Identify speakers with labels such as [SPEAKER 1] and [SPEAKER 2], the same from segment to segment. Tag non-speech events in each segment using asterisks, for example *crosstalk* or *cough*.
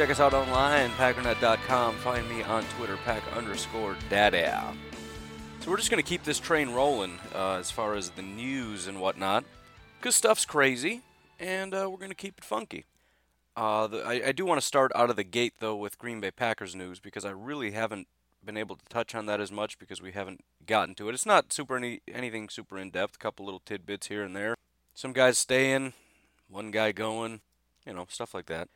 [SPEAKER 1] Check us out online, packernet.com. Find me on Twitter, pack underscore dada. So we're just going to keep this train rolling uh, as far as the news and whatnot, because stuff's crazy, and uh, we're going to keep it funky. Uh, the, I, I do want to start out of the gate, though, with Green Bay Packers news, because I really haven't been able to touch on that as much because we haven't gotten to it. It's not super any, anything super in depth. A couple little tidbits here and there. Some guys staying, one guy going, you know, stuff like that.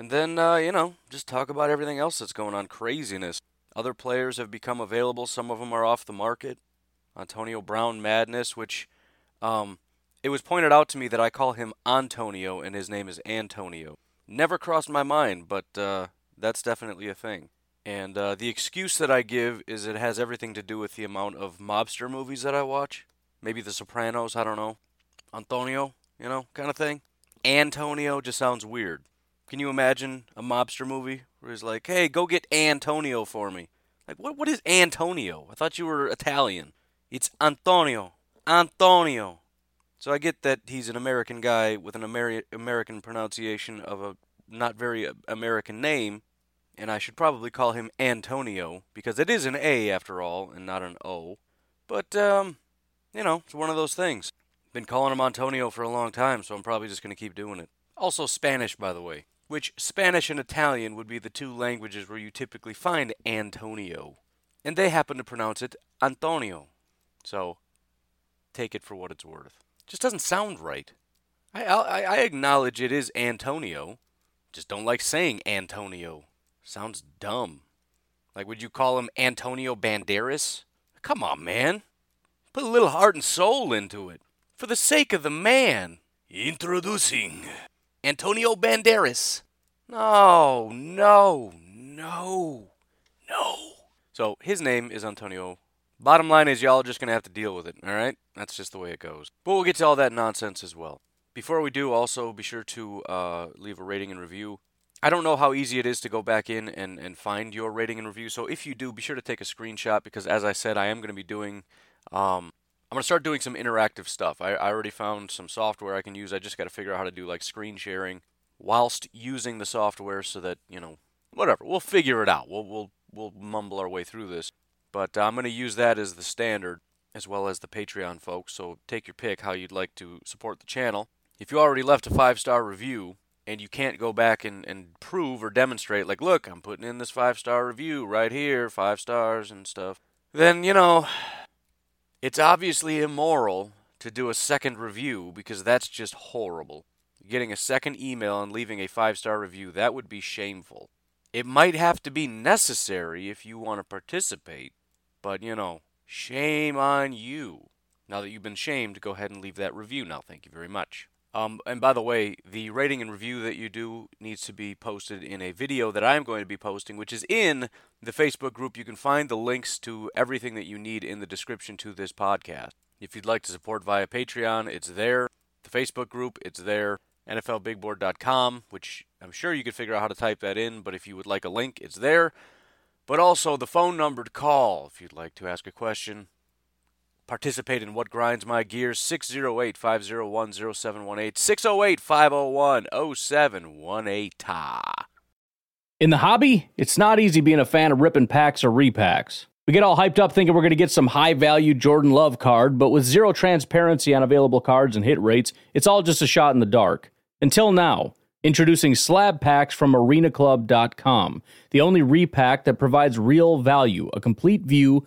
[SPEAKER 1] And then uh, you know, just talk about everything else that's going on. Craziness. Other players have become available. Some of them are off the market. Antonio Brown madness, which um, it was pointed out to me that I call him Antonio and his name is Antonio. Never crossed my mind, but uh, that's definitely a thing. And uh, the excuse that I give is it has everything to do with the amount of mobster movies that I watch. Maybe The Sopranos, I don't know. Antonio, you know, kind of thing. Antonio just sounds weird. Can you imagine a mobster movie where he's like, hey, go get Antonio for me? Like, what, what is Antonio? I thought you were Italian. It's Antonio. Antonio. So I get that he's an American guy with an Ameri- American pronunciation of a not very American name, and I should probably call him Antonio because it is an A after all and not an O. But um, you know, it's one of those things. Been calling him Antonio for a long time, so I'm probably just going to keep doing it. Also Spanish, by the way, which Spanish and Italian would be the two languages where you typically find Antonio, and they happen to pronounce it Antonio. So take it for what it's worth. Just doesn't sound right. I I, I acknowledge it is Antonio, just don't like saying Antonio. Sounds dumb. Like, would you call him Antonio Banderas? Come on, man. Put a little heart and soul into it. For the sake of the man. Introducing Antonio Banderas. No, no, no, no. So, his name is Antonio. Bottom line is, y'all are just going to have to deal with it, all right? That's just the way it goes. But we'll get to all that nonsense as well. Before we do, also be sure to uh, leave a rating and review I don't know how easy it is to go back in and, and find your rating and review. So if you do, be sure to take a screenshot because, as I said, I am going to be doing. Um, I'm to start doing some interactive stuff. I, I already found some software I can use. I just got to figure out how to do like screen sharing whilst using the software so that, you know, whatever. We'll figure it out. We'll, we'll, we'll mumble our way through this. But uh, I'm to use that as the standard as well as the Patreon folks. So take your pick how you'd like to support the channel. If you already left a five star review, and you can't go back and, and prove or demonstrate, like, look, I'm putting in this five star review right here, five stars and stuff, then, you know, it's obviously immoral to do a second review because that's just horrible. Getting a second email and leaving a five star review, that would be shameful. It might have to be necessary if you want to participate, but, you know, shame on you. Now that you've been shamed, go ahead and leave that review now. Thank you very much. Um, and by the way, the rating and review that you do needs to be posted in a video that I'm going to be posting, which is in the Facebook group. You can find the links to everything that you need in the description to this podcast. If you'd like to support via Patreon, it's there. The Facebook group, it's there. NFLBigBoard.com, which I'm sure you could figure out how to type that in, but if you would like a link, it's there. But also the phone number to call if you'd like to ask a question, Participate in what grinds my gears 608 501 0718. 608 501 0718.
[SPEAKER 2] In the hobby, it's not easy being a fan of ripping packs or repacks. We get all hyped up thinking we're going to get some high value Jordan Love card, but with zero transparency on available cards and hit rates, it's all just a shot in the dark. Until now. Introducing slab packs from arenaclub.com, the only repack that provides real value, a complete view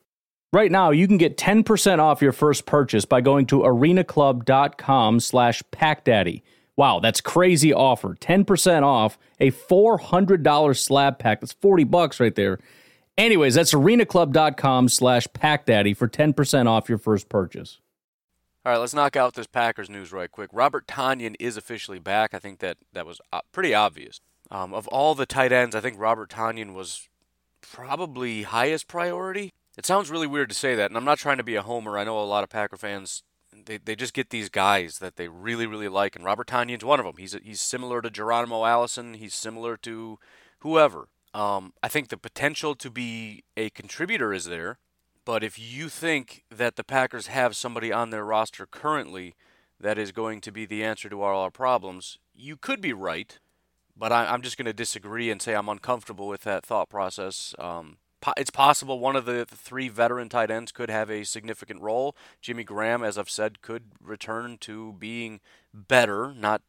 [SPEAKER 2] Right now, you can get 10% off your first purchase by going to arenaclub.com slash packdaddy. Wow, that's crazy offer. 10% off a $400 slab pack. That's 40 bucks right there. Anyways, that's arenaclub.com slash packdaddy for 10% off your first purchase.
[SPEAKER 1] All right, let's knock out this Packers news right quick. Robert Tonyan is officially back. I think that that was uh, pretty obvious. Um, of all the tight ends, I think Robert Tonyan was probably highest priority. It sounds really weird to say that, and I'm not trying to be a homer. I know a lot of Packer fans they, they just get these guys that they really really like, and Robert Tonyan's one of them. He's he's similar to Geronimo Allison. He's similar to whoever. Um, I think the potential to be a contributor is there, but if you think that the Packers have somebody on their roster currently that is going to be the answer to all our problems, you could be right. But I, am just going to disagree and say I'm uncomfortable with that thought process. Um, it's possible one of the three veteran tight ends could have a significant role. Jimmy Graham, as I've said, could return to being better, not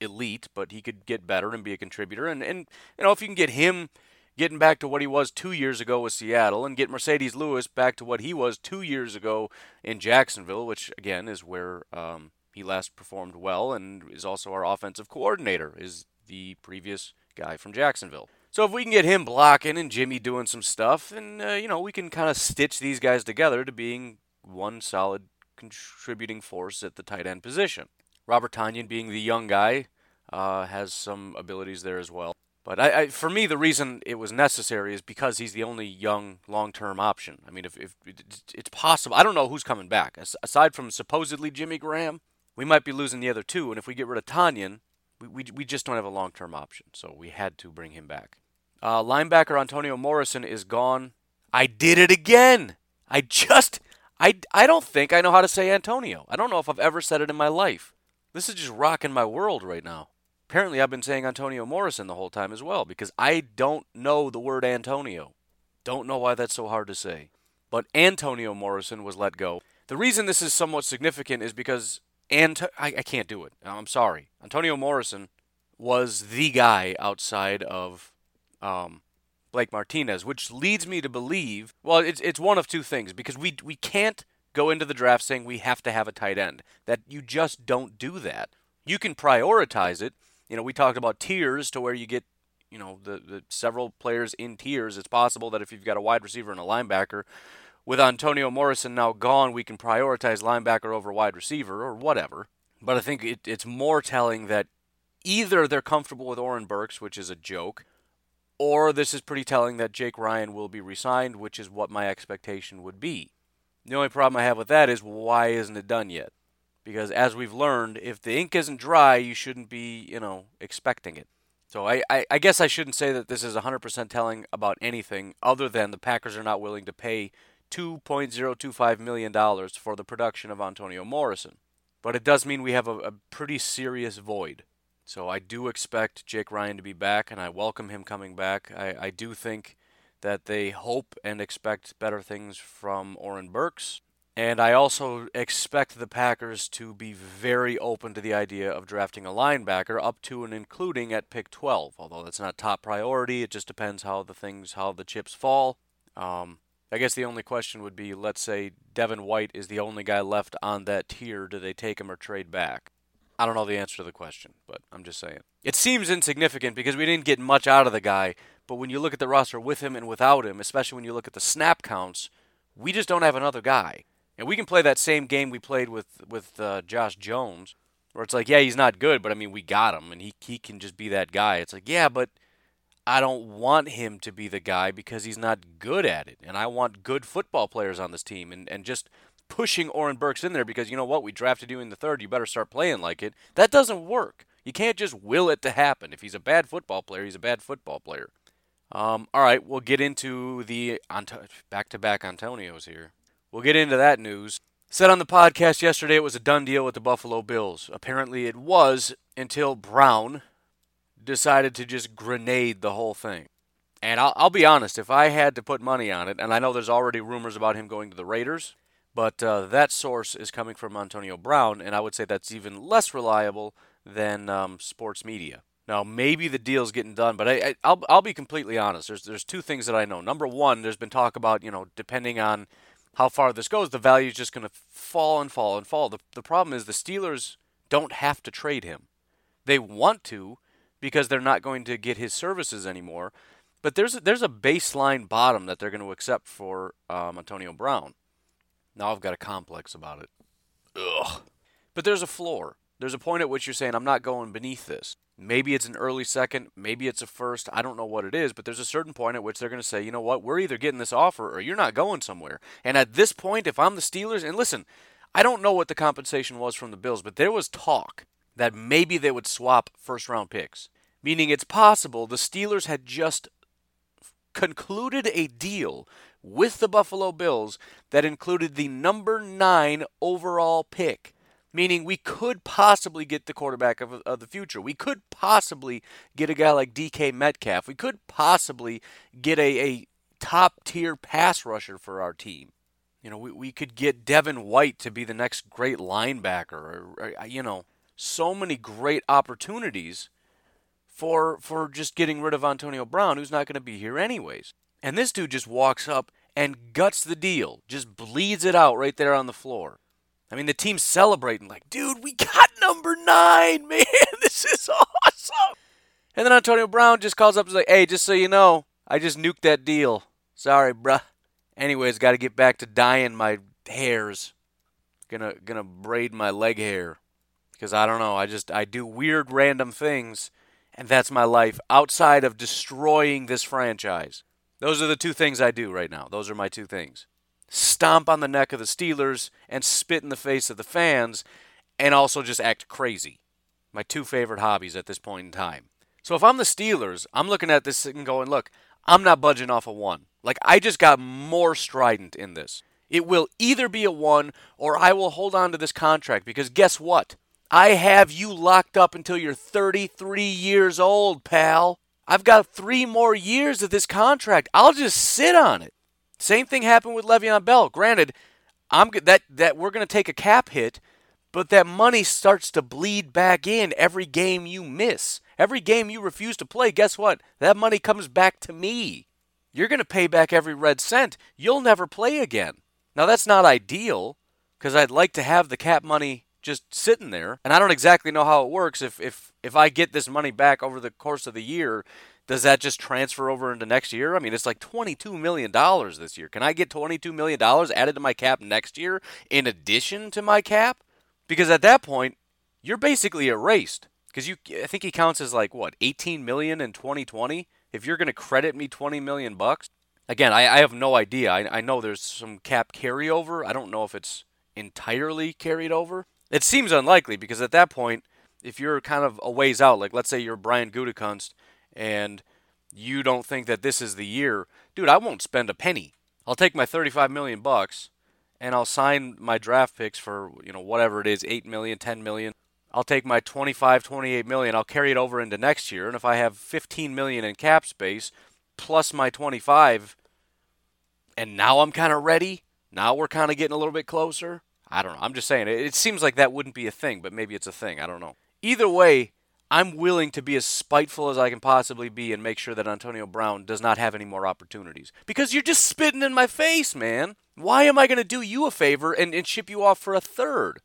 [SPEAKER 1] elite, but he could get better and be a contributor. And and you know if you can get him getting back to what he was two years ago with Seattle and get Marcedes Lewis back to what he was two years ago in Jacksonville, which again is where um, he last performed well and is also our offensive coordinator, is the previous guy from Jacksonville. So if we can get him blocking and Jimmy doing some stuff, and uh, you know we can kind of stitch these guys together to being one solid contributing force at the tight end position. Robert Tonyan, being the young guy, uh, has some abilities there as well. But I, I, for me, the reason it was necessary is because he's the only young, long-term option. I mean, if, if it's possible, I don't know who's coming back aside from supposedly Jimmy Graham. We might be losing the other two, and if we get rid of Tonyan, we, we, we just don't have a long-term option. So we had to bring him back. Uh, linebacker Antonio Morrison is gone. I did it again. I just, I, I don't think I know how to say Antonio. I don't know if I've ever said it in my life. This is just rocking my world right now. Apparently, I've been saying Antonio Morrison the whole time as well because I don't know the word Antonio. Don't know why that's so hard to say. But Antonio Morrison was let go. The reason this is somewhat significant is because Ant- I, I can't do it. I'm sorry. Antonio Morrison was the guy outside of um, Blake Martinez, which leads me to believe, well, it's it's one of two things because we we can't go into the draft saying we have to have a tight end. That you just don't do that. You can prioritize it. You know, we talked about tiers to where you get, you know, the, the several players in tiers. It's possible that if you've got a wide receiver and a linebacker, with Antonio Morrison now gone, we can prioritize linebacker over wide receiver or whatever. But I think it, it's more telling that either they're comfortable with Oren Burks, which is a joke, or this is pretty telling that Jake Ryan will be resigned, which is what my expectation would be. The only problem I have with that is why isn't it done yet? Because as we've learned, if the ink isn't dry, you shouldn't be, you know, expecting it. So I, I, I guess I shouldn't say that this is 100% telling about anything other than the Packers are not willing to pay $2.025 million for the production of Antonio Morrison. But it does mean we have a, a pretty serious void. So I do expect Jake Ryan to be back, and I welcome him coming back. I, I do think that they hope and expect better things from Oren Burks. And I also expect the Packers to be very open to the idea of drafting a linebacker up to and including at pick 12. Although that's not top priority, it just depends how the things, how the chips fall. Um, I guess the only question would be let's say Devin White is the only guy left on that tier. Do they take him or trade back? I don't know the answer to the question, but I'm just saying. It seems insignificant because we didn't get much out of the guy, but when you look at the roster with him and without him, especially when you look at the snap counts, we just don't have another guy. And we can play that same game we played with with uh, Josh Jones, where it's like, yeah, he's not good, but I mean, we got him, and he he can just be that guy. It's like, yeah, but I don't want him to be the guy because he's not good at it, and I want good football players on this team, and and just pushing Oren Burks in there because you know what? We drafted you in the third. You better start playing like it. That doesn't work. You can't just will it to happen. If he's a bad football player, he's a bad football player. Um, all right, we'll get into the back to back Antonios here. We'll get into that news. Said on the podcast yesterday it was a done deal with the Buffalo Bills. Apparently it was until Brown decided to just grenade the whole thing. And I'll, I'll be honest, if I had to put money on it, and I know there's already rumors about him going to the Raiders, but uh, that source is coming from Antonio Brown, and I would say that's even less reliable than um, sports media. Now, maybe the deal's getting done, but I, will I'll be completely honest. There's there's two things that I know. Number one, there's been talk about you know depending on how far this goes, the value is just going to fall and fall and fall. The, the problem is the Steelers don't have to trade him. They want to because they're not going to get his services anymore. But there's a, there's a baseline bottom that they're going to accept for um, Antonio Brown. Now I've got a complex about it. Ugh. But there's a floor. There's a point at which you're saying, I'm not going beneath this. Maybe it's an early second, maybe it's a first. I don't know what it is, but there's a certain point at which they're going to say, you know what, we're either getting this offer or you're not going somewhere. And at this point, if I'm the Steelers, and listen, I don't know what the compensation was from the Bills, but there was talk that maybe they would swap first round picks. Meaning it's possible the Steelers had just concluded a deal with the Buffalo Bills that included the number nine overall pick. Meaning we could possibly get the quarterback of, of the future. We could possibly get a guy like DK Metcalf. We could possibly get a, a top tier pass rusher for our team. You know, we, we could get Devin White to be the next great linebacker, or, or, uh, you know, so many great opportunities for for just getting rid of Antonio Brown, who's not going to be here anyways. And this dude just walks up and guts the deal, just bleeds it out right there on the floor. I mean, the team's celebrating, like, dude, we got number nine, *laughs* man. This is awesome. And then Antonio Brown just calls up and is like, hey, just so you know, I just nuked that deal. Sorry, bruh. Anyways, got to get back to dyeing my hairs. Gonna gonna braid my leg hair because I don't know. I just I do weird random things, and that's my life outside of destroying this franchise. Those are the two things I do right now. Those are my two things stomp on the neck of the Steelers and spit in the face of the fans and also just act crazy. My two favorite hobbies at this point in time. So if I'm the Steelers, I'm looking at this and going, look, I'm not budging off a one. Like I just got more strident in this. It will either be a one or I will hold on to this contract because guess what? I have you locked up until you're 33 years old, pal. I've got three more years of this contract. I'll just sit on it. Same thing happened with Le'Veon Bell. Granted, I'm that that we're going to take a cap hit, but that money starts to bleed back in every game you miss. Every game you refuse to play, guess what? That money comes back to me. You're going to pay back every red cent. You'll never play again. Now that's not ideal because I'd like to have the cap money just sitting there, and I don't exactly know how it works if if if I get this money back over the course of the year does that just transfer over into next year? I mean, it's like $22 million this year. Can I get $22 million added to my cap next year in addition to my cap? Because at that point, you're basically erased. Because you, I think he counts as like what, 18 million in 2020. If you're going to credit me 20 million bucks, again, I, I have no idea. I, I know there's some cap carryover. I don't know if it's entirely carried over. It seems unlikely because at that point, if you're kind of a ways out, like let's say you're Brian Gutekunst and you don't think that this is the year, dude, I won't spend a penny. I'll take my 35 million bucks and I'll sign my draft picks for, you know, whatever it is, 8 million, 10 million. I'll take my 25, 28 million, I'll carry it over into next year, and if I have 15 million in cap space plus my 25 and now I'm kind of ready, now we're kind of getting a little bit closer. I don't know. I'm just saying it, seems like that wouldn't be a thing, but maybe it's a thing. I don't know. Either way, I'm willing to be as spiteful as I can possibly be and make sure that Antonio Brown does not have any more opportunities. Because you're just spitting in my face, man. Why am I going to do you a favor and, and ship you off for a third?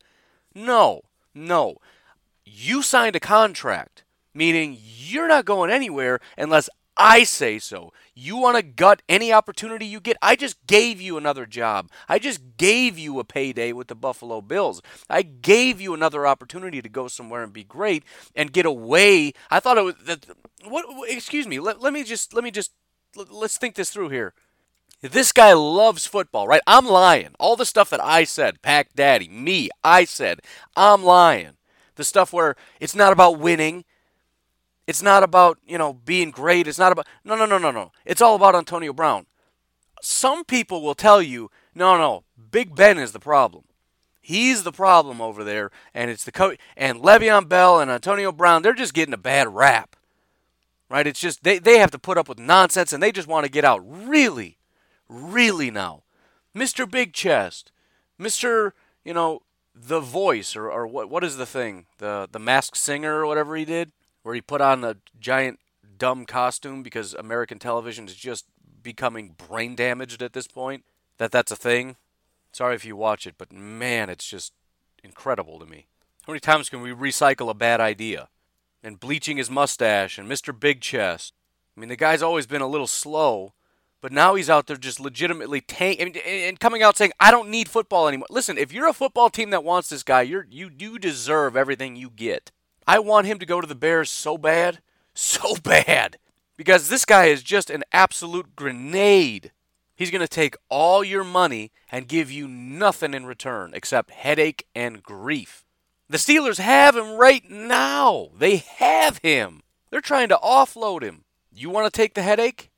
[SPEAKER 1] No, no. You signed a contract, meaning you're not going anywhere unless I say so. You want to gut any opportunity you get? I just gave you another job. I just gave you a payday with the Buffalo Bills. I gave you another opportunity to go somewhere and be great and get away. I thought it was that. What? Excuse me. Let, let me just. Let me just. Let's think this through here. This guy loves football, right? I'm lying. All the stuff that I said, Pack Daddy, me, I said, I'm lying. The stuff where it's not about winning, it's not about, you know, being great. It's not about No, no, no, no, no. It's all about Antonio Brown. Some people will tell you, "No, no, Big Ben is the problem." He's the problem over there, and it's the coach and Le'Veon Bell and Antonio Brown. They're just getting a bad rap, right? It's just they they have to put up with nonsense, and they just want to get out. Really, really now, Mister Big Chest, Mister, you know, the voice or, or what what is the thing the the masked singer or whatever he did where he put on a giant dumb costume because American television is just becoming brain damaged at this point. That that's a thing. Sorry if you watch it, but man, it's just incredible to me. How many times can we recycle a bad idea? And bleaching his mustache and Mr. Big Chest. I mean, the guy's always been a little slow, but now he's out there just legitimately tank and, coming out saying, "I don't need football anymore." Listen, if you're a football team that wants this guy, you're you you deserve everything you get. I want him to go to the Bears so bad, so *laughs* bad, because this guy is just an absolute grenade. He's going to take all your money and give you nothing in return except headache and grief. The Steelers have him right now. They have him. They're trying to offload him. You want to take the headache?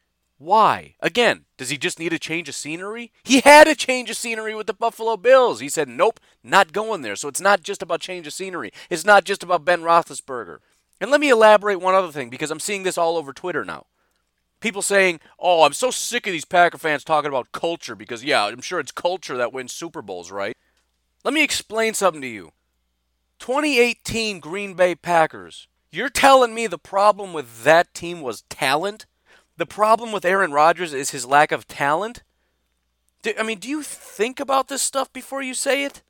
[SPEAKER 1] Why? Again, does he just need a change of scenery? He had a change of scenery with the Buffalo Bills. He said, nope, not going there. So it's not just about change of scenery. It's not just about Ben Roethlisberger. And let me elaborate one other thing because I'm seeing this all over Twitter now. People saying, oh, I'm so sick of these Packer fans talking about culture because, yeah, I'm sure it's culture that wins Super Bowls, right? Let me explain something to you. 2018 Green Bay Packers. You're telling me the problem with that team was talent? The problem with Aaron Rodgers is his lack of talent? Do, I mean, do you think about this stuff before you say it?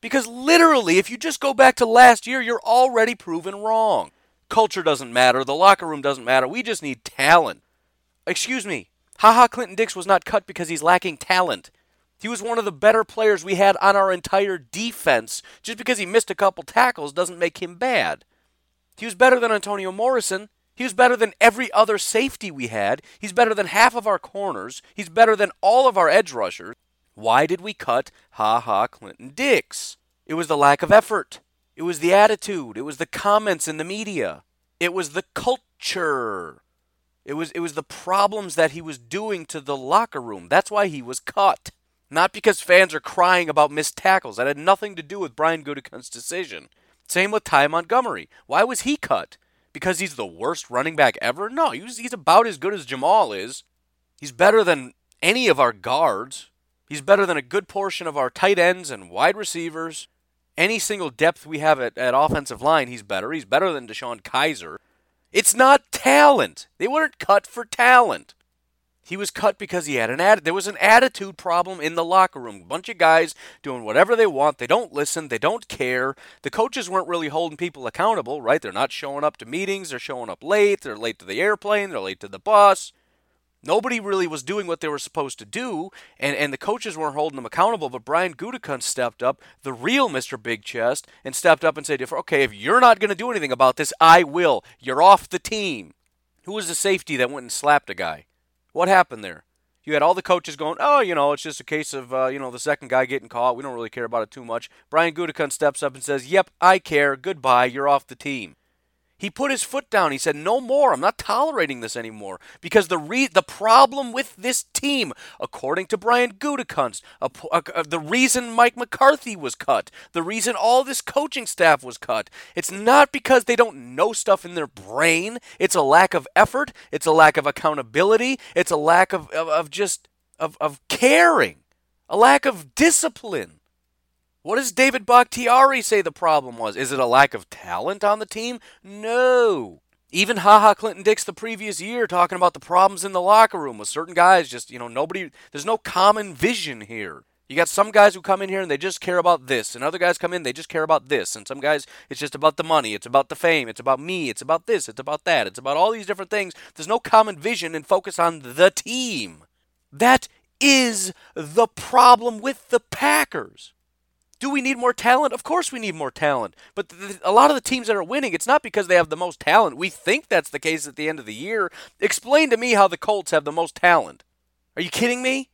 [SPEAKER 1] Because literally, if you just go back to last year, you're already proven wrong. Culture doesn't matter. The locker room doesn't matter. We just need talent. Excuse me. Ha Ha Clinton Dix was not cut because he's lacking talent. He was one of the better players we had on our entire defense. Just because he missed a couple tackles doesn't make him bad. He was better than Antonio Morrison. He was better than every other safety we had. He's better than half of our corners. He's better than all of our edge rushers. Why did we cut Ha Ha Clinton Dix? It was the lack of effort. It was the attitude. It was the comments in the media. It was the culture. It was it was the problems that he was doing to the locker room. That's why he was cut. Not because fans are crying about missed tackles. That had nothing to do with Brian Gutekunst's decision. Same with Ty Montgomery. Why was he cut? Because he's the worst running back ever? No, he's, he's about as good as Jamal is. He's better than any of our guards. He's better than a good portion of our tight ends and wide receivers. Any single depth we have at, at offensive line, he's better. He's better than DeShone Kizer. It's not talent. They weren't cut for talent. He was cut because he had an ad. There was an attitude problem in the locker room. A bunch of guys doing whatever they want. They don't listen. They don't care. The coaches weren't really holding people accountable, right? They're not showing up to meetings. They're showing up late. They're late to the airplane. They're late to the bus. Nobody really was doing what they were supposed to do, and, and the coaches weren't holding them accountable. But Brian Gutekunst stepped up, the real Mr. Big Chest, and stepped up and said, "Okay, if you're not going to do anything about this, I will. You're off the team." Who was the safety that went and slapped a guy? What happened there? You had all the coaches going, oh, you know, it's just a case of, uh, you know, the second guy getting caught. We don't really care about it too much. Brian Gutekunst steps up and says, yep, I care. Goodbye. You're off the team. He put his foot down. He said, "No more. I'm not tolerating this anymore." Because the re- the problem with this team, according to Brian Gutekunst, a, a, a, the reason Mike McCarthy was cut, the reason all this coaching staff was cut, it's not because they don't know stuff in their brain. It's a lack of effort. It's a lack of accountability. It's a lack of, of, of just of, of caring, a lack of discipline. What does David Bakhtiari say the problem was? Is it a lack of talent on the team? No. Even Ha Ha Clinton Dix the previous year talking about the problems in the locker room with certain guys just, you know, nobody there's no common vision here. You got some guys who come in here and they just care about this, and other guys come in they just care about this, and some guys it's just about the money, it's about the fame, it's about me, it's about this, it's about that, it's about all these different things. There's no common vision and focus on the team. That is the problem with the Packers. Do we need more talent? Of course we need more talent. But a lot of the teams that are winning, it's not because they have the most talent. We think that's the case at the end of the year. Explain to me how the Colts have the most talent. Are you kidding me?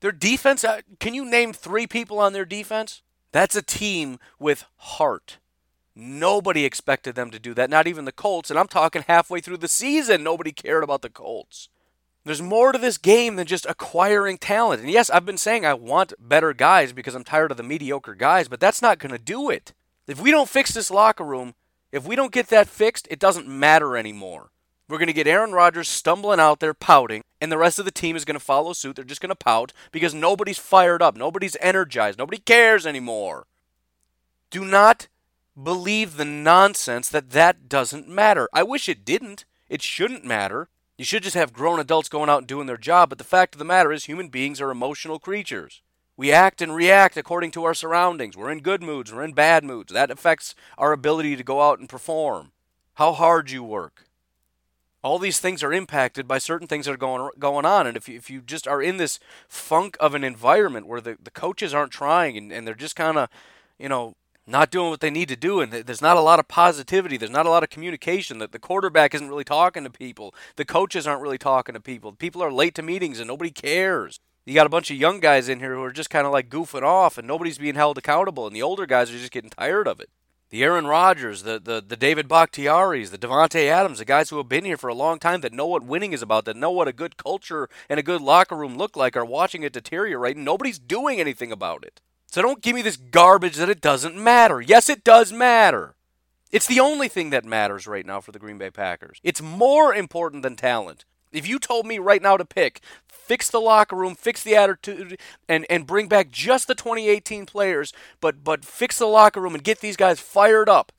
[SPEAKER 1] Their defense, uh, can you name three people on their defense? That's a team with heart. Nobody expected them to do that, not even the Colts. And I'm talking halfway through the season, nobody cared about the Colts. There's more to this game than just acquiring talent. And yes, I've been saying I want better guys because I'm tired of the mediocre guys, but that's not going to do it. If we don't fix this locker room, if we don't get that fixed, it doesn't matter anymore. We're going to get Aaron Rodgers stumbling out there pouting, and the rest of the team is going to follow suit. They're just going to pout because nobody's fired up, nobody's energized, nobody cares anymore. Do not believe the nonsense that that doesn't matter. I wish it didn't. It shouldn't matter. You should just have grown adults going out and doing their job, but the fact of the matter is, human beings are emotional creatures. We act and react according to our surroundings. We're in good moods, we're in bad moods. That affects our ability to go out and perform. How hard you work. All these things are impacted by certain things that are going going on. And if you, if you just are in this funk of an environment where the, the coaches aren't trying and, and they're just kind of, you know, not doing what they need to do, and there's not a lot of positivity. There's not a lot of communication. That the quarterback isn't really talking to people. The coaches aren't really talking to people. People are late to meetings, and nobody cares. You got a bunch of young guys in here who are just kind of like goofing off, and nobody's being held accountable, and the older guys are just getting tired of it. The Aaron Rodgers, the, the, the David Bakhtiaris, the Davante Adams, the guys who have been here for a long time that know what winning is about, that know what a good culture and a good locker room look like, are watching it deteriorate, and nobody's doing anything about it. So don't give me this garbage that it doesn't matter. Yes, it does matter. It's the only thing that matters right now for the Green Bay Packers. It's more important than talent. If you told me right now to pick, fix the locker room, fix the attitude, and, and bring back just the 2018 players, but but fix the locker room and get these guys fired up,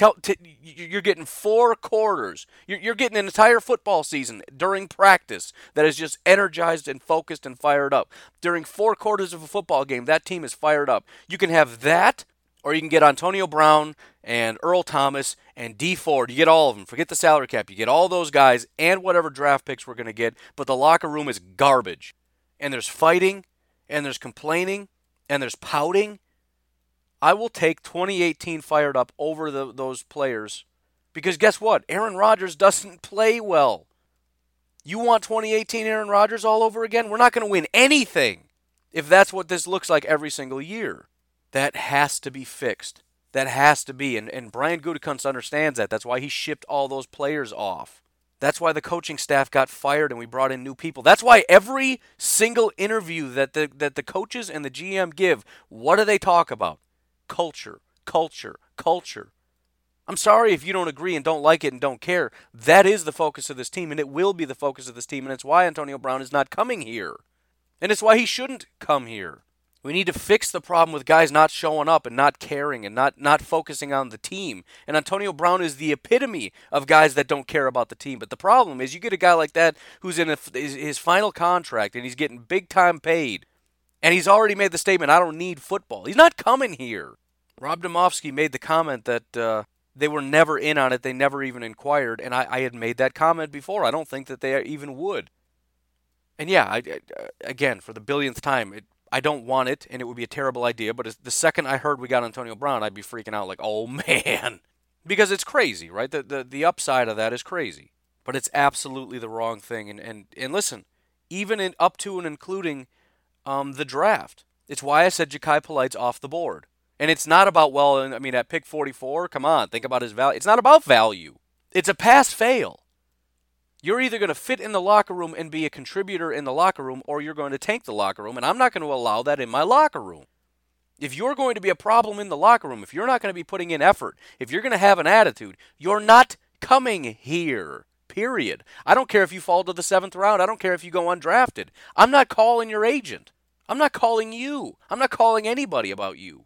[SPEAKER 1] Tell, t- you're getting four quarters. You're, you're getting an entire football season during practice that is just energized and focused and fired up. During four quarters of a football game, that team is fired up. You can have that, or you can get Antonio Brown and Earl Thomas and Dee Ford. You get all of them. Forget the salary cap. You get all those guys and whatever draft picks we're going to get, but the locker room is garbage. And there's fighting, and there's complaining, and there's pouting I will take 2018 fired up over the, those players because guess what? Aaron Rodgers doesn't play well. You want 2018 Aaron Rodgers all over again? We're not going to win anything if that's what this looks like every single year. That has to be fixed. That has to be. And, and Brian Gutekunst understands that. That's why he shipped all those players off. That's why the coaching staff got fired and we brought in new people. That's why every single interview that the, that the coaches and the GM give, what do they talk about? Culture, culture, culture. I'm sorry if you don't agree and don't like it and don't care. That is the focus of this team, and it will be the focus of this team, and it's why Antonio Brown is not coming here. And it's why he shouldn't come here. We need to fix the problem with guys not showing up and not caring and not, not focusing on the team. And Antonio Brown is the epitome of guys that don't care about the team. But the problem is, you get a guy like that who's in a, his final contract and he's getting big time paid. And he's already made the statement, I don't need football. He's not coming here. Rob Demovsky made the comment that uh, they were never in on it. They never even inquired. And I, I, had made that comment before. I don't think that they even would. And yeah, I, I, again, for the billionth time, it, I don't want it, and it would be a terrible idea. But the second I heard we got Antonio Brown, I'd be freaking out like, oh *laughs* man. Because it's crazy, right? The, the, the upside of that is crazy. But it's absolutely the wrong thing. And, and, and listen, even in, up to and including um, the draft. It's why I said Jachai Polite's off the board. And it's not about, well, I mean, at pick 44, come on, think about his value. It's not about value, it's a pass fail. You're either going to fit in the locker room and be a contributor in the locker room, or you're going to tank the locker room, and I'm not going to allow that in my locker room. If you're going to be a problem in the locker room, if you're not going to be putting in effort, if you're going to have an attitude, you're not coming here. Period. I don't care if you fall to the seventh round. I don't care if you go undrafted. I'm not calling your agent. I'm not calling you. I'm not calling anybody about you.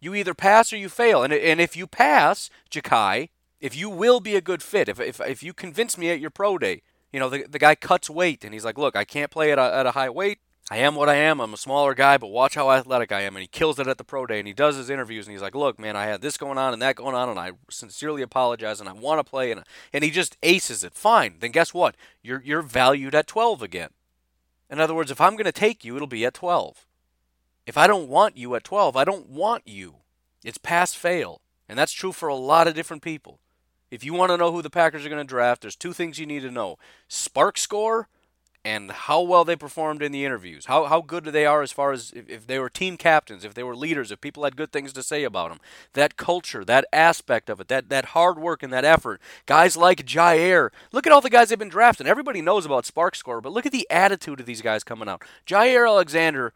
[SPEAKER 1] You either pass or you fail. And, and if you pass, Jachai, if you will be a good fit, if, if, if you convince me at your pro day, you know, the, the guy cuts weight and he's like, look, I can't play at a, at a high weight. I am what I am. I'm a smaller guy, but watch how athletic I am. And he kills it at the pro day and he does his interviews and he's like, look, man, I had this going on and that going on and I sincerely apologize and I want to play. And, and he just aces it. Fine. Then guess what? You're, you're valued at 12 again. In other words, if I'm going to take you, it'll be at 12. If I don't want you at 12, I don't want you. It's pass fail. And that's true for a lot of different people. If you want to know who the Packers are going to draft, there's two things you need to know SPARQ score and how well they performed in the interviews. How, how good they are as far as if, if, they were team captains, if they were leaders, if people had good things to say about them. That culture, that aspect of it, that, that hard work and that effort. Guys like Jaire. Look at all the guys they've been drafting. Everybody knows about SPARQ Score, but look at the attitude of these guys coming out. Jaire Alexander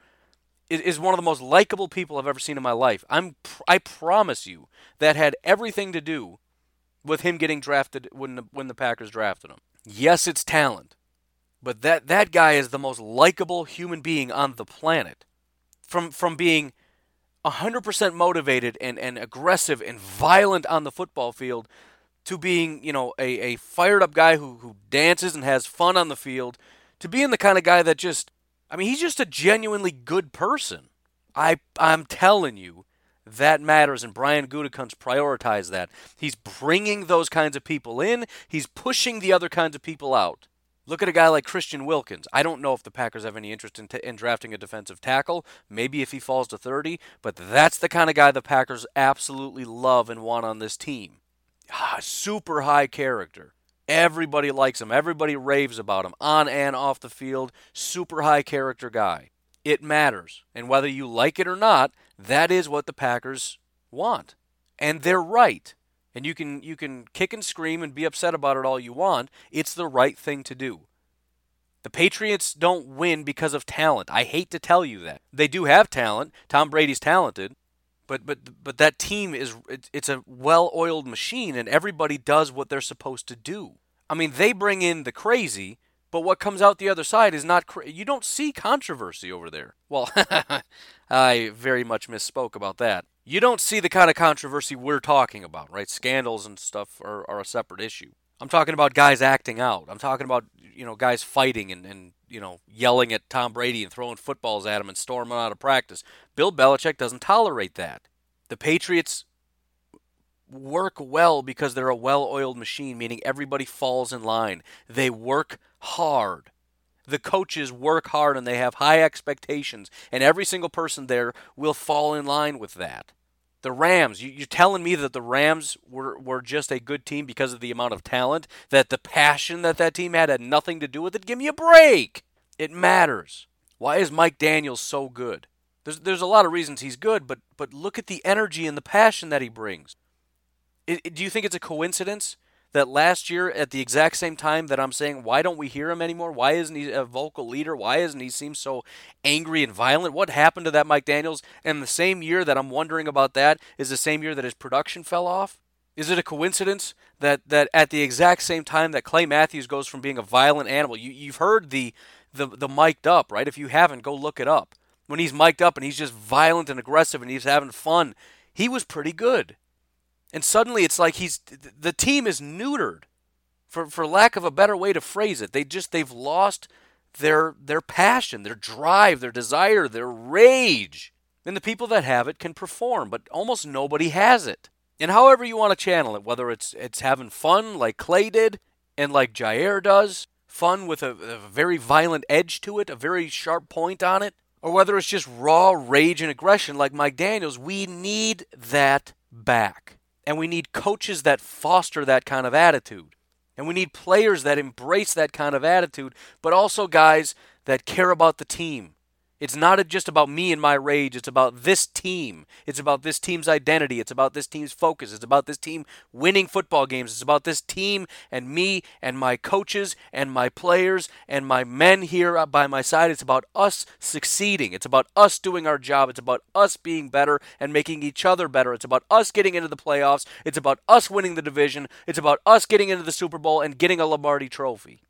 [SPEAKER 1] is, one of the most likable people I've ever seen in my life. I'm I promise you that had everything to do with him getting drafted when the, when the Packers drafted him. Yes, it's talent. But that that guy is the most likable human being on the planet. From from being 100% motivated and, and aggressive and violent on the football field to being, you know, a, a fired up guy who, who dances and has fun on the field to being the kind of guy that just I mean, he's just a genuinely good person. I I'm telling you, that matters, and Brian Gutekunst prioritized that. He's bringing those kinds of people in. He's pushing the other kinds of people out. Look at a guy like Christian Wilkins. I don't know if the Packers have any interest in, t- in drafting a defensive tackle. Maybe if he falls to 30, but that's the kind of guy the Packers absolutely love and want on this team. Ah, super high character. Everybody likes him. Everybody raves about him on and off the field. Super high character guy. It matters. And whether you like it or not, that is what the Packers want. And they're right. And you can you can kick and scream and be upset about it all you want. It's the right thing to do. The Patriots don't win because of talent. I hate to tell you that. They do have talent. Tom Brady's talented. But but but that team is it's a well-oiled machine and everybody does what they're supposed to do. I mean, they bring in the crazy, but what comes out the other side is not. Cra- you don't see controversy over there. Well, *laughs* I very much misspoke about that. You don't see the kind of controversy we're talking about, right? Scandals and stuff are, are a separate issue. I'm talking about guys acting out. I'm talking about you know guys fighting and, and you know yelling at Tom Brady and throwing footballs at him and storming out of practice. Bill Belichick doesn't tolerate that. The Patriots work well because they're a well oiled machine, meaning everybody falls in line. They work hard. The coaches work hard and they have high expectations, and every single person there will fall in line with that. The Rams, you, are telling me that the Rams were, were just a good team because of the amount of talent, that the passion that that team had had nothing to do with it? Give me a break. It matters. Why is Mike Daniels so good? There's, there's a lot of reasons he's good, but, but look at the energy and the passion that he brings. It, do you think it's a coincidence that last year at the exact same time that I'm saying why don't we hear him anymore? Why isn't he a vocal leader? Why isn't he seem so angry and violent? What happened to that Mike Daniels? And the same year that I'm wondering about that is the same year that his production fell off. Is it a coincidence that that at the exact same time that Clay Matthews goes from being a violent animal, you, you've heard the the the mic'd up, right? If you haven't, go look it up. When he's mic'd up and he's just violent and aggressive and he's having fun, he was pretty good. And suddenly it's like he's the team is neutered. For for lack of a better way to phrase it. They just they've lost their their passion, their drive, their desire, their rage. And the people that have it can perform, but almost nobody has it. And however you want to channel it, whether it's it's having fun like Clay did and like Jaire does, fun with a, a very violent edge to it, a very sharp point on it, or whether it's just raw rage and aggression like Mike Daniels, we need that back. And we need coaches that foster that kind of attitude. And we need players that embrace that kind of attitude, but also guys that care about the team, it's not just about me and my rage. It's about this team. It's about this team's identity. It's about this team's focus. It's about this team winning football games. It's about this team and me and my coaches and my players and my men here by my side. It's about us succeeding. It's about us doing our job. It's about us being better and making each other better. It's about us getting into the playoffs. It's about us winning the division. It's about us getting into the Super Bowl and getting a Lombardi trophy.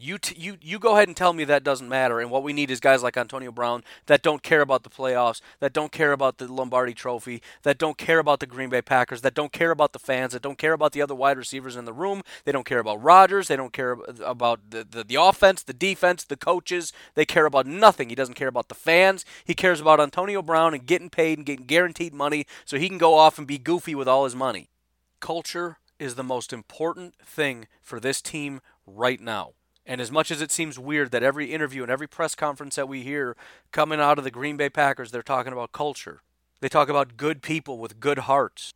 [SPEAKER 1] You, t- you, you go ahead and tell me that doesn't matter. And what we need is guys like Antonio Brown that don't care about the playoffs, that don't care about the Lombardi Trophy, that don't care about the Green Bay Packers, that don't care about the fans, that don't care about the other wide receivers in the room. They don't care about Rodgers. They don't care about the, the, the offense, the defense, the coaches. They care about nothing. He doesn't care about the fans. He cares about Antonio Brown and getting paid and getting guaranteed money so he can go off and be goofy with all his money. Culture is the most important thing for this team right now. And as much as it seems weird that every interview and every press conference that we hear coming out of the Green Bay Packers, they're talking about culture. They talk about good people with good hearts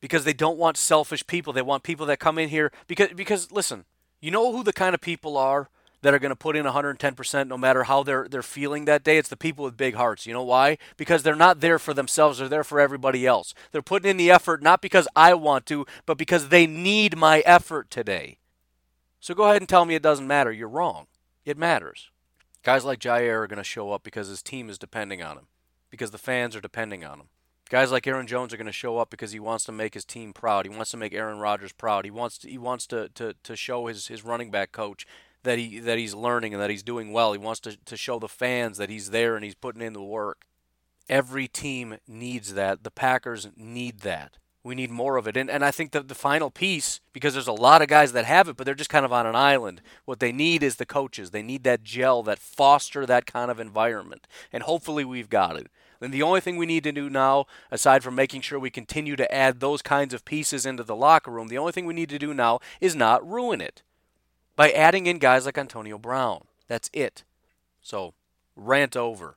[SPEAKER 1] because they don't want selfish people. They want people that come in here because because listen, you know who the kind of people are that are going to put in 110% no matter how they're they're feeling that day. It's the people with big hearts. You know why? Because they're not there for themselves, they're there for everybody else. They're putting in the effort not because I want to, but because they need my effort today. So go ahead and tell me it doesn't matter. You're wrong. It matters. Guys like Jaire are going to show up because his team is depending on him, because the fans are depending on him. Guys like Aaron Jones are going to show up because he wants to make his team proud. He wants to make Aaron Rodgers proud. He wants to, he wants to, to, to show his, his running back coach that he that he's learning and that he's doing well. He wants to, to show the fans that he's there and he's putting in the work. Every team needs that. The Packers need that. We need more of it. And, and I think that the final piece, because there's a lot of guys that have it, but they're just kind of on an island, what they need is the coaches. They need that gel that foster that kind of environment. And hopefully we've got it. And the only thing we need to do now, aside from making sure we continue to add those kinds of pieces into the locker room, the only thing we need to do now is not ruin it by adding in guys like Antonio Brown. That's it. So, rant over.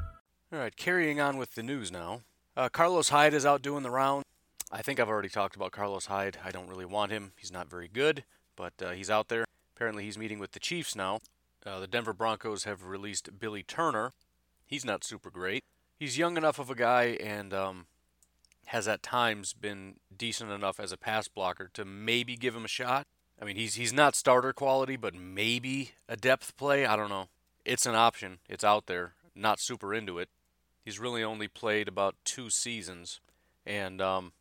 [SPEAKER 1] All right, carrying on with the news now. Uh, Carlos Hyde is out doing the round. I think I've already talked about Carlos Hyde. I don't really want him. He's not very good, but uh, he's out there. Apparently, he's meeting with the Chiefs now. Uh, the Denver Broncos have released Billy Turner. He's not super great. He's young enough of a guy and um, has at times been decent enough as a pass blocker to maybe give him a shot. I mean, he's he's not starter quality, but maybe a depth play. I don't know. It's an option. It's out there. Not super into it. He's really only played about two seasons and um,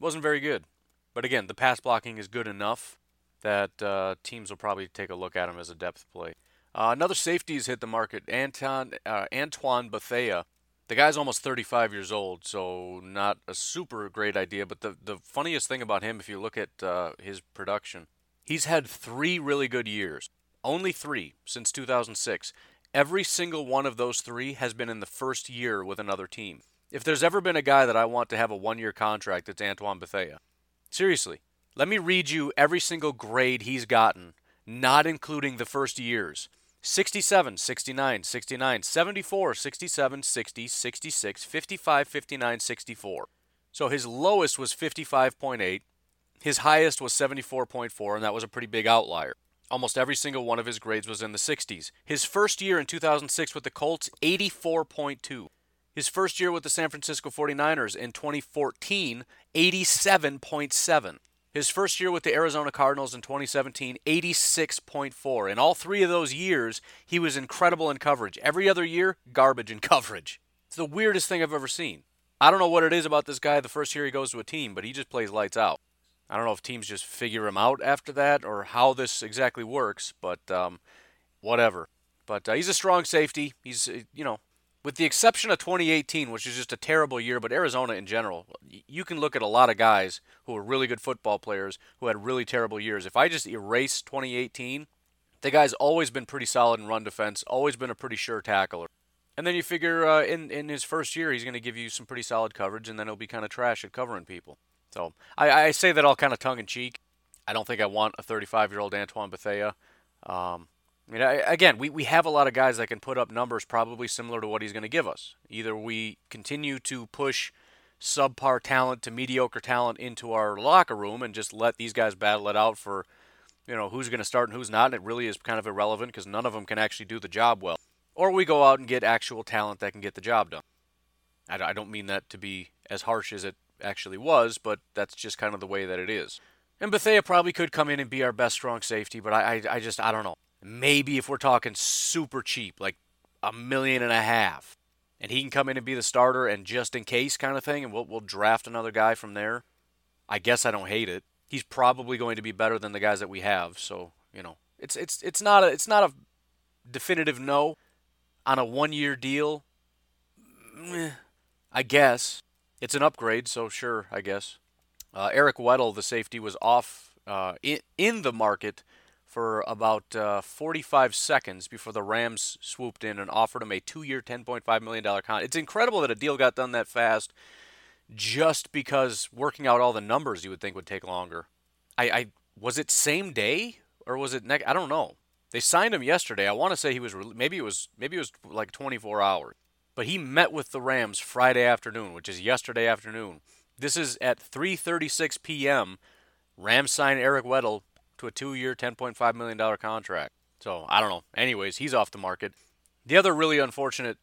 [SPEAKER 1] wasn't very good. But again, the pass blocking is good enough that uh, teams will probably take a look at him as a depth play. Uh, another safety has hit the market. Anton, uh, Antoine Bethea. The guy's almost 35 years old, so not a super great idea. But the, the funniest thing about him, if you look at uh, his production, he's had three really good years. Only three since 2006. Every single one of those three has been in the first year with another team. If there's ever been a guy that I want to have a one year contract, it's Antoine Bethea. Seriously. Let me read you every single grade he's gotten, not including the first years 67, 69, 69, 74, 67, 60, 66, 55, 59, 64. So his lowest was 55.8. His highest was 74.4, and that was a pretty big outlier. Almost every single one of his grades was in the 60s. His first year in 2006 with the Colts, 84.2. His first year with the San Francisco 49ers in 2014, 87.7. His first year with the Arizona Cardinals in 2017, 86.4. In all three of those years, he was incredible in coverage. Every other year, garbage in *laughs* coverage. It's the weirdest thing I've ever seen. I don't know what it is about this guy the first year he goes to a team, but he just plays lights out. I don't know if teams just figure him out after that or how this exactly works, but um, whatever. But uh, he's a strong safety. He's, uh, you know, with the exception of 2018, which is just a terrible year, but Arizona in general, you can look at a lot of guys who are really good football players who had really terrible years. If I just erase 2018, the guy's always been pretty solid in run defense, always been a pretty sure tackler. And then you figure uh, in in his first year, he's going to give you some pretty solid coverage, and then he'll be kind of trash at covering people. So I, I say that all kind of tongue in cheek. I don't think I want a 35 year old Antoine Bethea. Um, I mean, I, again, we, we have a lot of guys that can put up numbers probably similar to what he's going to give us. Either we continue to push subpar talent to mediocre talent into our locker room and just let these guys battle it out for, you know, who's going to start and who's not. And it really is kind of irrelevant because none of them can actually do the job well. Or we go out and get actual talent that can get the job done. I, I don't mean that to be as harsh as it actually was, but that's just kind of the way that it is. And Bethea probably could come in and be our best strong safety, but I, I, I just, I don't know. Maybe if we're talking super cheap, like a million and a half, and he can come in and be the starter and just in case kind of thing, and we'll, we'll draft another guy from there. I guess I don't hate it. He's probably going to be better than the guys that we have, so you know, it's it's it's not a it's not a definitive no on a one year deal. Mm, I guess it's an upgrade, so sure, I guess. Uh, Eric Weddle, the safety, was off uh, in, in the market for about uh, 45 seconds before the Rams swooped in and offered him a two-year, 10.5 million dollar contract. It's incredible that a deal got done that fast, just because working out all the numbers you would think would take longer. I, I was it same day or was it next? I don't know. They signed him yesterday. I want to say he was maybe it was maybe it was like 24 hours. But he met with the Rams Friday afternoon, which is yesterday afternoon. This is at 3:36 p.m. Rams sign Eric Weddle to a two-year, 10.5 million dollar contract. So I don't know. Anyways, he's off the market. The other really unfortunate,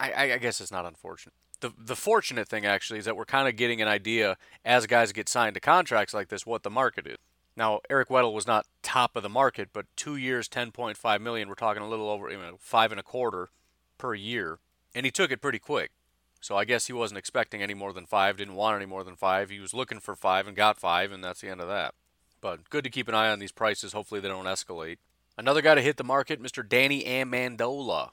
[SPEAKER 1] I, I guess it's not unfortunate. The the fortunate thing actually is that we're kind of getting an idea as guys get signed to contracts like this what the market is. Now Eric Weddle was not top of the market, but two years, 10.5 million. We're talking a little over you know, five and a quarter per year, and he took it pretty quick. So I guess he wasn't expecting any more than five, didn't want any more than five. He was looking for five and got five, and that's the end of that. But good to keep an eye on these prices. Hopefully they don't escalate. Another guy to hit the market, Mr. Danny Amendola.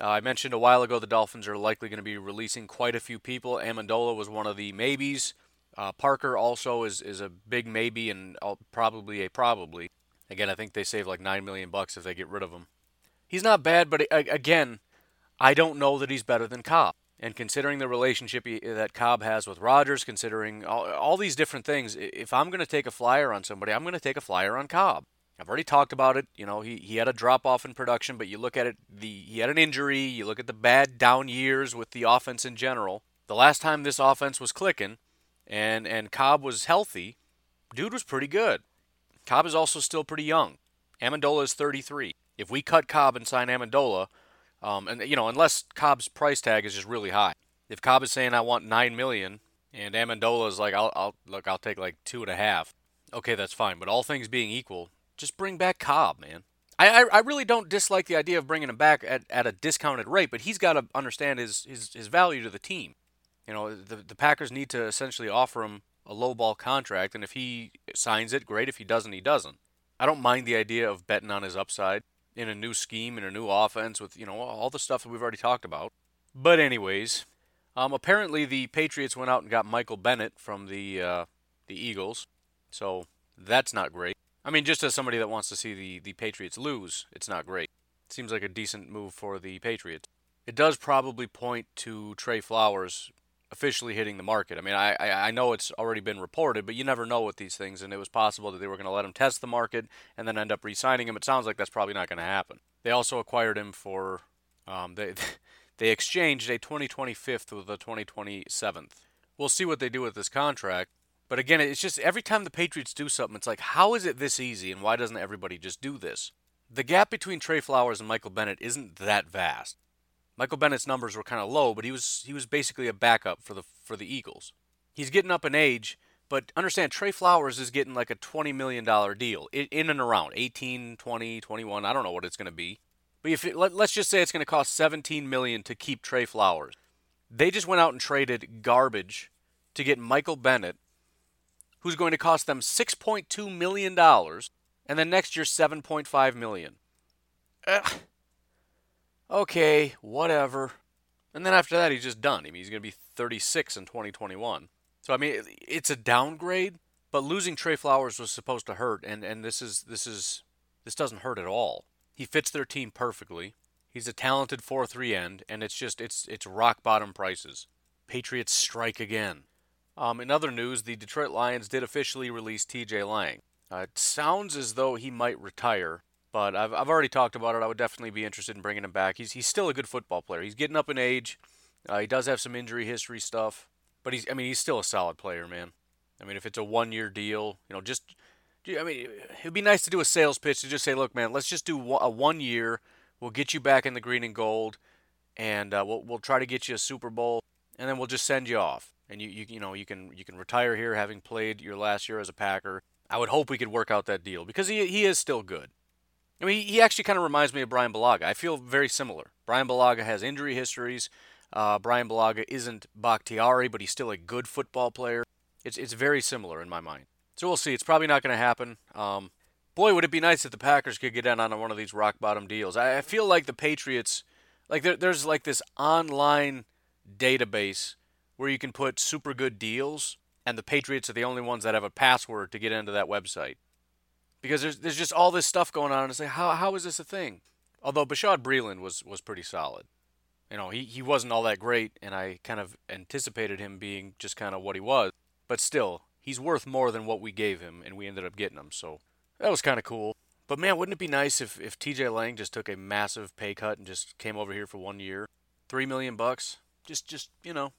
[SPEAKER 1] Uh, I mentioned a while ago the Dolphins are likely going to be releasing quite a few people. Amendola was one of the maybes. Uh, Parker also is, is a big maybe and probably a probably. Again, I think they save like nine million bucks if they get rid of him. He's not bad, but again, I don't know that he's better than Cobb. And considering the relationship he, that Cobb has with Rodgers, considering all, all these different things, if I'm going to take a flyer on somebody, I'm going to take a flyer on Cobb. I've already talked about it. You know, he, he had a drop off in production, but you look at it, the he had an injury. You look at the bad down years with the offense in general. The last time this offense was clicking, and and Cobb was healthy, dude was pretty good. Cobb is also still pretty young. Amendola is 33. If we cut Cobb and sign Amendola, um, and you know, unless Cobb's price tag is just really high. If Cobb is saying I want nine million, and Amendola is like, I'll, I'll look, I'll take like two and a half. Okay, that's fine. But all things being equal, just bring back Cobb, man. I, I, I really don't dislike the idea of bringing him back at, at a discounted rate, but he's got to understand his, his, his value to the team. You know, the, the Packers need to essentially offer him a low ball contract, and if he signs it, great. If he doesn't, he doesn't. I don't mind the idea of betting on his upside in a new scheme, in a new offense with, you know, all the stuff that we've already talked about. But, anyways, um, apparently the Patriots went out and got Michael Bennett from the, uh, the Eagles. So that's not great. I mean, just as somebody that wants to see the, the Patriots lose, it's not great. It seems like a decent move for the Patriots. It does probably point to Trey Flowers officially hitting the market. I mean, I, I know it's already been reported, but you never know with these things, and it was possible that they were going to let him test the market and then end up re-signing him. It sounds like that's probably not going to happen. They also acquired him for um, they *laughs* they exchanged a 2025th with a 2027th. We'll see what they do with this contract. But again, it's just every time the Patriots do something, it's like, how is it this easy, and why doesn't everybody just do this? The gap between Trey Flowers and Michael Bennett isn't that vast. Michael Bennett's numbers were kind of low, but he was he was basically a backup for the for the Eagles. He's getting up in age, but understand Trey Flowers is getting like a 20 million dollar deal in and around 18, 20, 21, I don't know what it's going to be. But if it, let, let's just say it's going to cost 17 million to keep Trey Flowers. They just went out and traded garbage to get Michael Bennett, who's going to cost them 6.2 million dollars, and then next year 7.5 million. Ugh okay, whatever. And then after that, he's just done. I mean, he's going to be 36 in 2021. So I mean, it's a downgrade, but losing Trey Flowers was supposed to hurt, and and this is this is this doesn't hurt at all. He fits their team perfectly. He's a talented 4-3 end, and it's just it's it's rock bottom prices. Patriots strike again. Um, in other news, the Detroit Lions did officially release T.J. Lang. Uh, it sounds as though he might retire, but I've, I've already talked about it. I would definitely be interested in bringing him back. He's, he's still a good football player. He's getting up in age. Uh, he does have some injury history stuff, but he's I mean he's still a solid player, man. I mean if it's a one year deal, you know, just I mean it'd be nice to do a sales pitch to just say, look, man, let's just do a one year. We'll get you back in the green and gold, and uh, we'll we'll try to get you a Super Bowl, and then we'll just send you off, and you you you know you can you can retire here having played your last year as a Packer. I would hope we could work out that deal because he he is still good. I mean, he actually kind of reminds me of Bryan Bulaga. I feel very similar. Bryan Bulaga has injury histories. Uh, Bryan Bulaga isn't Bakhtiari, but he's still a good football player. It's it's very similar in my mind. So we'll see. It's probably not going to happen. Um, boy, would it be nice if the Packers could get in on one of these rock bottom deals. I, I feel like the Patriots, like there, there's like this online database where you can put super good deals, and the Patriots are the only ones that have a password to get into that website because there's there's just all this stuff going on. And it's like, how how is this a thing? Although Bashaud Breeland was was pretty solid. You know, he, he wasn't all that great, and I kind of anticipated him being just kind of what he was. But still, he's worth more than what we gave him, and we ended up getting him. So that was kind of cool. But man, wouldn't it be nice if, if TJ Lang just took a massive pay cut and just came over here for one year? Three million bucks? Just just, you know,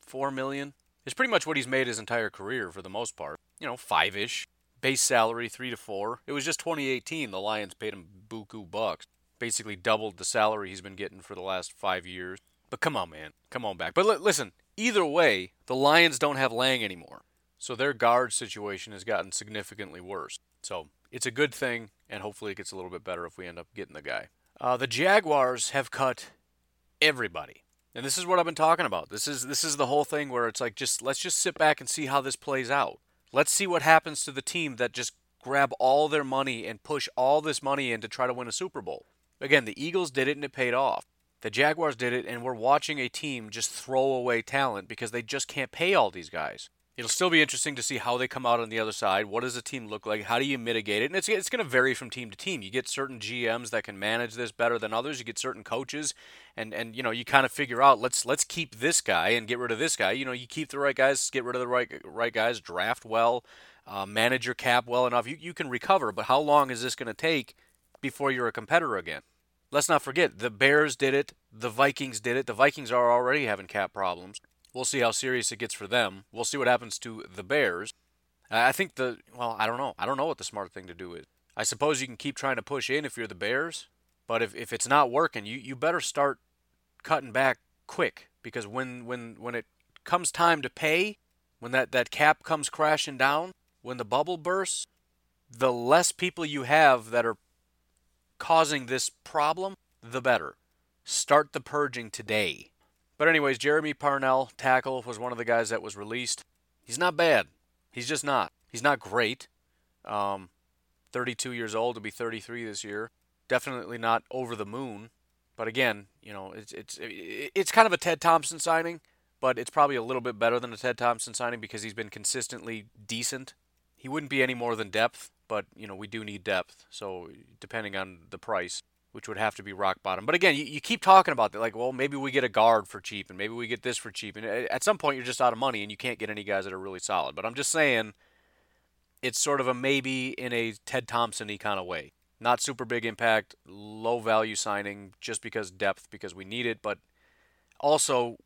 [SPEAKER 1] four million? It's pretty much what he's made his entire career for the most part. You know, five ish. Base salary three to four. It was just 2018. The Lions paid him buku bucks. Basically doubled the salary he's been getting for the last five years. But come on, man. Come on back. But l- listen, either way, the Lions don't have Lang anymore. So their guard situation has gotten significantly worse. So it's a good thing, and hopefully it gets a little bit better if we end up getting the guy. Uh, the Jaguars have cut everybody. And this is what I've been talking about. This is this is the whole thing where it's like just let's just sit back and see how this plays out. Let's see what happens to the team that just grab all their money and push all this money in to try to win a Super Bowl. Again, the Eagles did it and it paid off. The Jaguars did it and we're watching a team just throw away talent because they just can't pay all these guys. It'll still be interesting to see how they come out on the other side. What does the team look like? How do you mitigate it? And it's, it's going to vary from team to team. You get certain GMs that can manage this better than others. You get certain coaches, and and you know you kind of figure out let's let's keep this guy and get rid of this guy. You know you keep the right guys, get rid of the right right guys, draft well, uh, manage your cap well enough. You you can recover, but how long is this going to take before you're a competitor again? Let's not forget the Bears did it, the Vikings did it. The Vikings are already having cap problems. We'll see how serious it gets for them. We'll see what happens to the Bears. I think the well, I don't know. I don't know what the smart thing to do is. I suppose you can keep trying to push in if you're the Bears, but if, if it's not working, you, you better start cutting back quick because when when when it comes time to pay, when that, that cap comes crashing down, when the bubble bursts, the less people you have that are causing this problem, the better. Start the purging today. But anyways, Jermey Parnell, tackle, was one of the guys that was released. He's not bad. He's just not. He's not great. Um, 32 years old to be 33 this year. Definitely not over the moon. But again, you know, it's it's it's kind of a Ted Thompson signing, but it's probably a little bit better than a Ted Thompson signing because he's been consistently decent. He wouldn't be any more than depth, but you know we do need depth. So depending on the price, which would have to be rock bottom. But again, you, you keep talking about that, like, well, maybe we get a guard for cheap, and maybe we get this for cheap, and uh, at some point you're just out of money, and you can't get any guys that are really solid. But I'm just saying, it's sort of a maybe in a Ted Thompson-y kind of way. Not super big impact, low value signing, just because depth, because we need it. But also,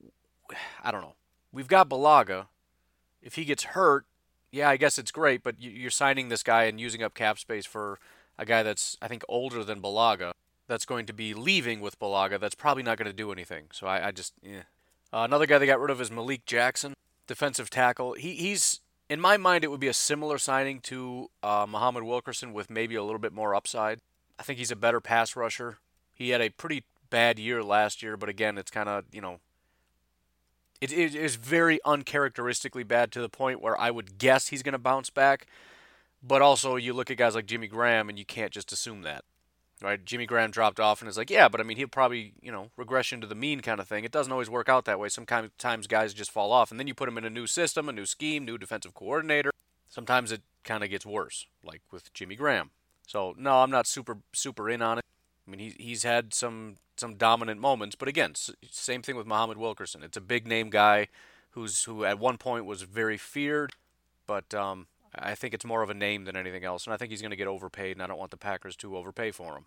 [SPEAKER 1] I don't know. We've got Bulaga. If he gets hurt, yeah, I guess it's great. But you're signing this guy and using up cap space for a guy that's I think older than Bulaga that's going to be leaving with Bulaga that's probably not going to do anything. So I, I just, yeah. Uh, another guy they got rid of is Malik Jackson, defensive tackle. He, he's, in my mind, it would be a similar signing to uh, Muhammad Wilkerson with maybe a little bit more upside. I think he's a better pass rusher. He had a pretty bad year last year, but again, it's kind of, you know, it, it is very uncharacteristically bad to the point where I would guess he's going to bounce back. But also, you look at guys like Jimmy Graham, and you can't just assume that right? Jimmy Graham dropped off and is like, yeah, but I mean, he'll probably, you know, regression to the mean kind of thing. It doesn't always work out that way. Sometimes guys just fall off, and then you put them in a new system, a new scheme, new defensive coordinator. Sometimes it kind of gets worse, like with Jimmy Graham. So no, I'm not super super in on it. I mean, he, he's had some some dominant moments, but again, same thing with Muhammad Wilkerson. It's a big name guy who's who at one point was very feared, but um, I think it's more of a name than anything else, and I think he's going to get overpaid, and I don't want the Packers to overpay for him.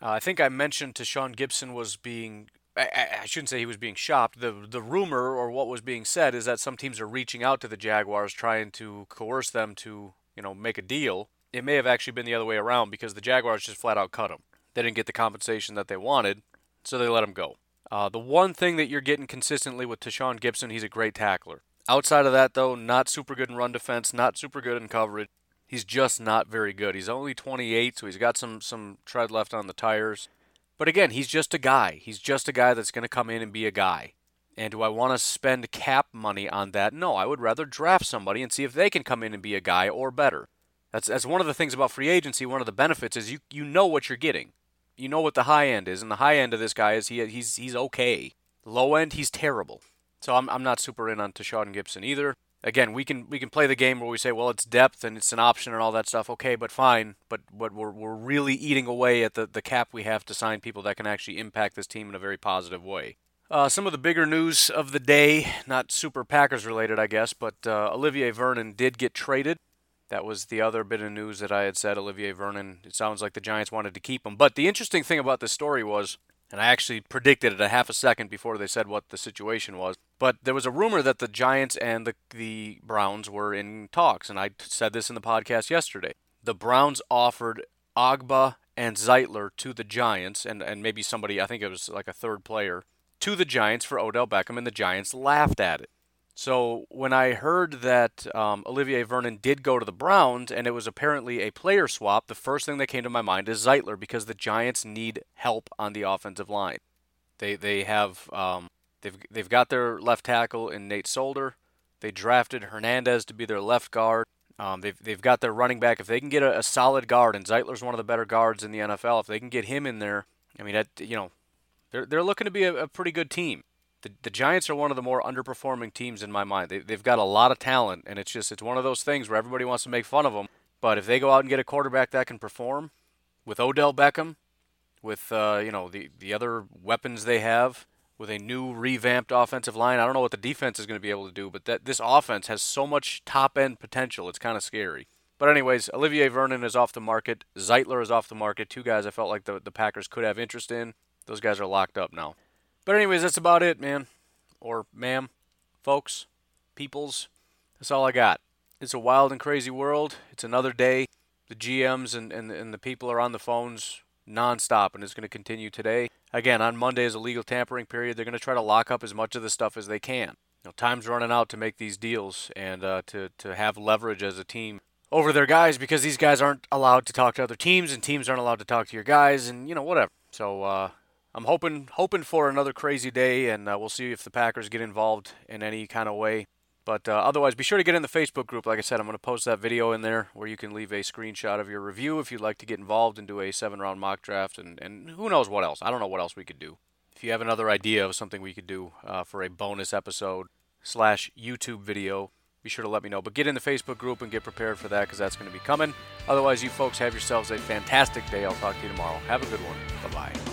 [SPEAKER 1] Uh, I think I mentioned Tashaun Gipson was being. I, I, shouldn't say he was being shopped. The the rumor or what was being said is that some teams are reaching out to the Jaguars trying to coerce them to you know make a deal. It may have actually been the other way around because the Jaguars just flat out cut him. They didn't get the compensation that they wanted, so they let him go. Uh, the one thing that you're getting consistently with Tashaun Gipson, he's a great tackler. Outside of that, though, not super good in run defense, not super good in coverage. He's just not very good. He's only 28, so he's got some some tread left on the tires. But again, he's just a guy. He's just a guy that's going to come in and be a guy. And do I want to spend cap money on that? No, I would rather draft somebody and see if they can come in and be a guy or better. That's that's one of the things about free agency. One of the benefits is you you know what you're getting. You know what the high end is, and the high end of this guy is he he's he's okay. Low end, he's terrible. So I'm, I'm not super in on Tashaun Gipson either. Again, we can we can play the game where we say, well, it's depth and it's an option and all that stuff. Okay, but fine. But but we're we're really eating away at the, the cap we have to sign people that can actually impact this team in a very positive way. Uh, some of the bigger news of the day, not super Packers related, I guess, but uh, Olivier Vernon did get traded That was the other bit of news that I had said. Olivier Vernon. It sounds like the Giants wanted to keep him. But the interesting thing about this story was, and I actually predicted it a half a second before they said what the situation was. But there was a rumor that the Giants and the the Browns were in talks, and I said this in the podcast yesterday. The Browns offered Ogbah and Zeitler to the Giants, and, and maybe somebody, I think it was like a third player, to the Giants for Odell Beckham, and the Giants laughed at it. So when I heard that um, Olivier Vernon did go to the Browns and it was apparently a player swap, the first thing that came to my mind is Zeitler because the Giants need help on the offensive line. They they have um, they've they've got their left tackle in Nate Solder. They drafted Hernandez to be their left guard. Um, they've they've got their running back. If they can get a, a solid guard, and Zeitler's one of the better guards in the NFL, if they can get him in there, I mean, that, you know, they're they're looking to be a, a pretty good team the, the Giants are one of the more underperforming teams in my mind. They, they've got a lot of talent, and it's just it's one of those things where everybody wants to make fun of them. But if they go out and get a quarterback that can perform, with Odell Beckham, with uh, you know the the other weapons they have, with a new revamped offensive line, I don't know what the defense is going to be able to do, but that this offense has so much top end potential. It's kind of scary. But anyways, Olivier Vernon is off the market. Zeitler is off the market. Two guys I felt like the the Packers could have interest in. Those guys are locked up now. But anyways, that's about it, man. Or ma'am, folks, peoples. That's all I got. It's a wild and crazy world. It's another day. The GMs and, and, and the people are on the phones nonstop, and it's going to continue today. Again, on Monday is a legal tampering period. They're going to try to lock up as much of the stuff as they can. You know, time's running out to make these deals and uh, to, to have leverage as a team over their guys because these guys aren't allowed to talk to other teams and teams aren't allowed to talk to your guys and, you know, whatever. So, uh, I'm hoping hoping for another crazy day, and uh, we'll see if the Packers get involved in any kind of way. But uh, otherwise, be sure to get in the Facebook group. Like I said, I'm going to post that video in there where you can leave a screenshot of your review if you'd like to get involved and do a seven round mock draft, and, and who knows what else. I don't know what else we could do. If you have another idea of something we could do uh, for a bonus episode slash YouTube video, be sure to let me know. But get in the Facebook group and get prepared for that because that's going to be coming. Otherwise, you folks have yourselves a fantastic day. I'll talk to you tomorrow. Have a good one. Bye bye.